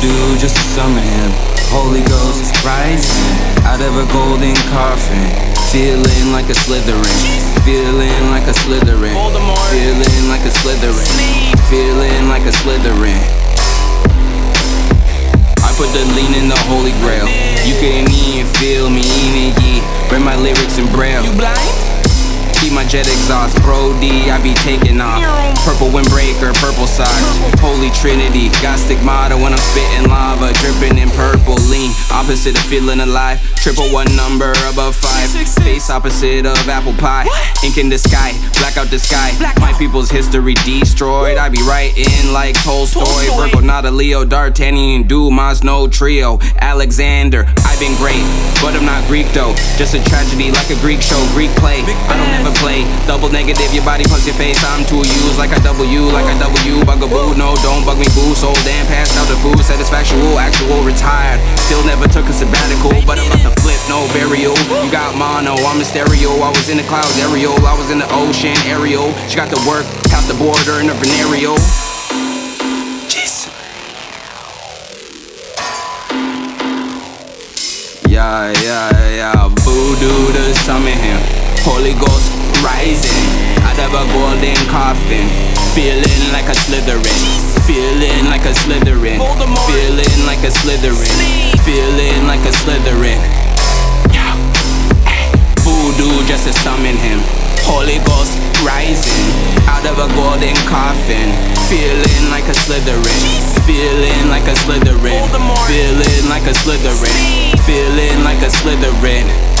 Voodoo, just to summon him. Holy Ghost rising out of a golden coffin. Feeling like a Slytherin. Feeling like a Slytherin. Feeling like a Slytherin. Feeling like a Slytherin. I put the lean in the holy grail. You can't even feel me, even ye. Read my lyrics in braille. You blind? Keep my jet exhaust, Pro D, I be taking off. Purple windbreaker, purple socks. Holy Trinity, got stigmata when I'm spitting lava, dripping in purple. Lean, opposite of feeling alive. Triple one number above five. Opposite of apple pie. Ink in the sky, black out the sky. My people's history destroyed. I be writing like Tolstoy. Tolstoy. Virgo, not a Leo, D'Artagnan, Dumas, no trio. Alexander, I've been great, but I'm not Greek though. Just a tragedy like a Greek show, Greek play. I don't ever play. Double negative, your body plus your face. I'm two U's like I double U, like a W. Bugaboo, no, don't bug me, boo. Sold and passed out the food. Satisfactual, actual, retired. Still never took a sabbatical, but I'm about to flip, no burial. You got mono, I'm a stereo. I was in the clouds, aerial. I was in the ocean, Ariel. She got the work, past the border in a venereal. Jeez. Yeah, yeah, yeah. Voodoo to summon him. Holy Ghost rising out of a golden coffin. Feeling like a Slytherin. Feeling like a Slytherin. Feeling like a Slytherin. Feeling like a Slytherin. Just to summon him. Holy Ghost rising out of a golden coffin. Feeling like a Slytherin. Feeling like a Slytherin. Feeling like a Slytherin. Feeling like a Slytherin.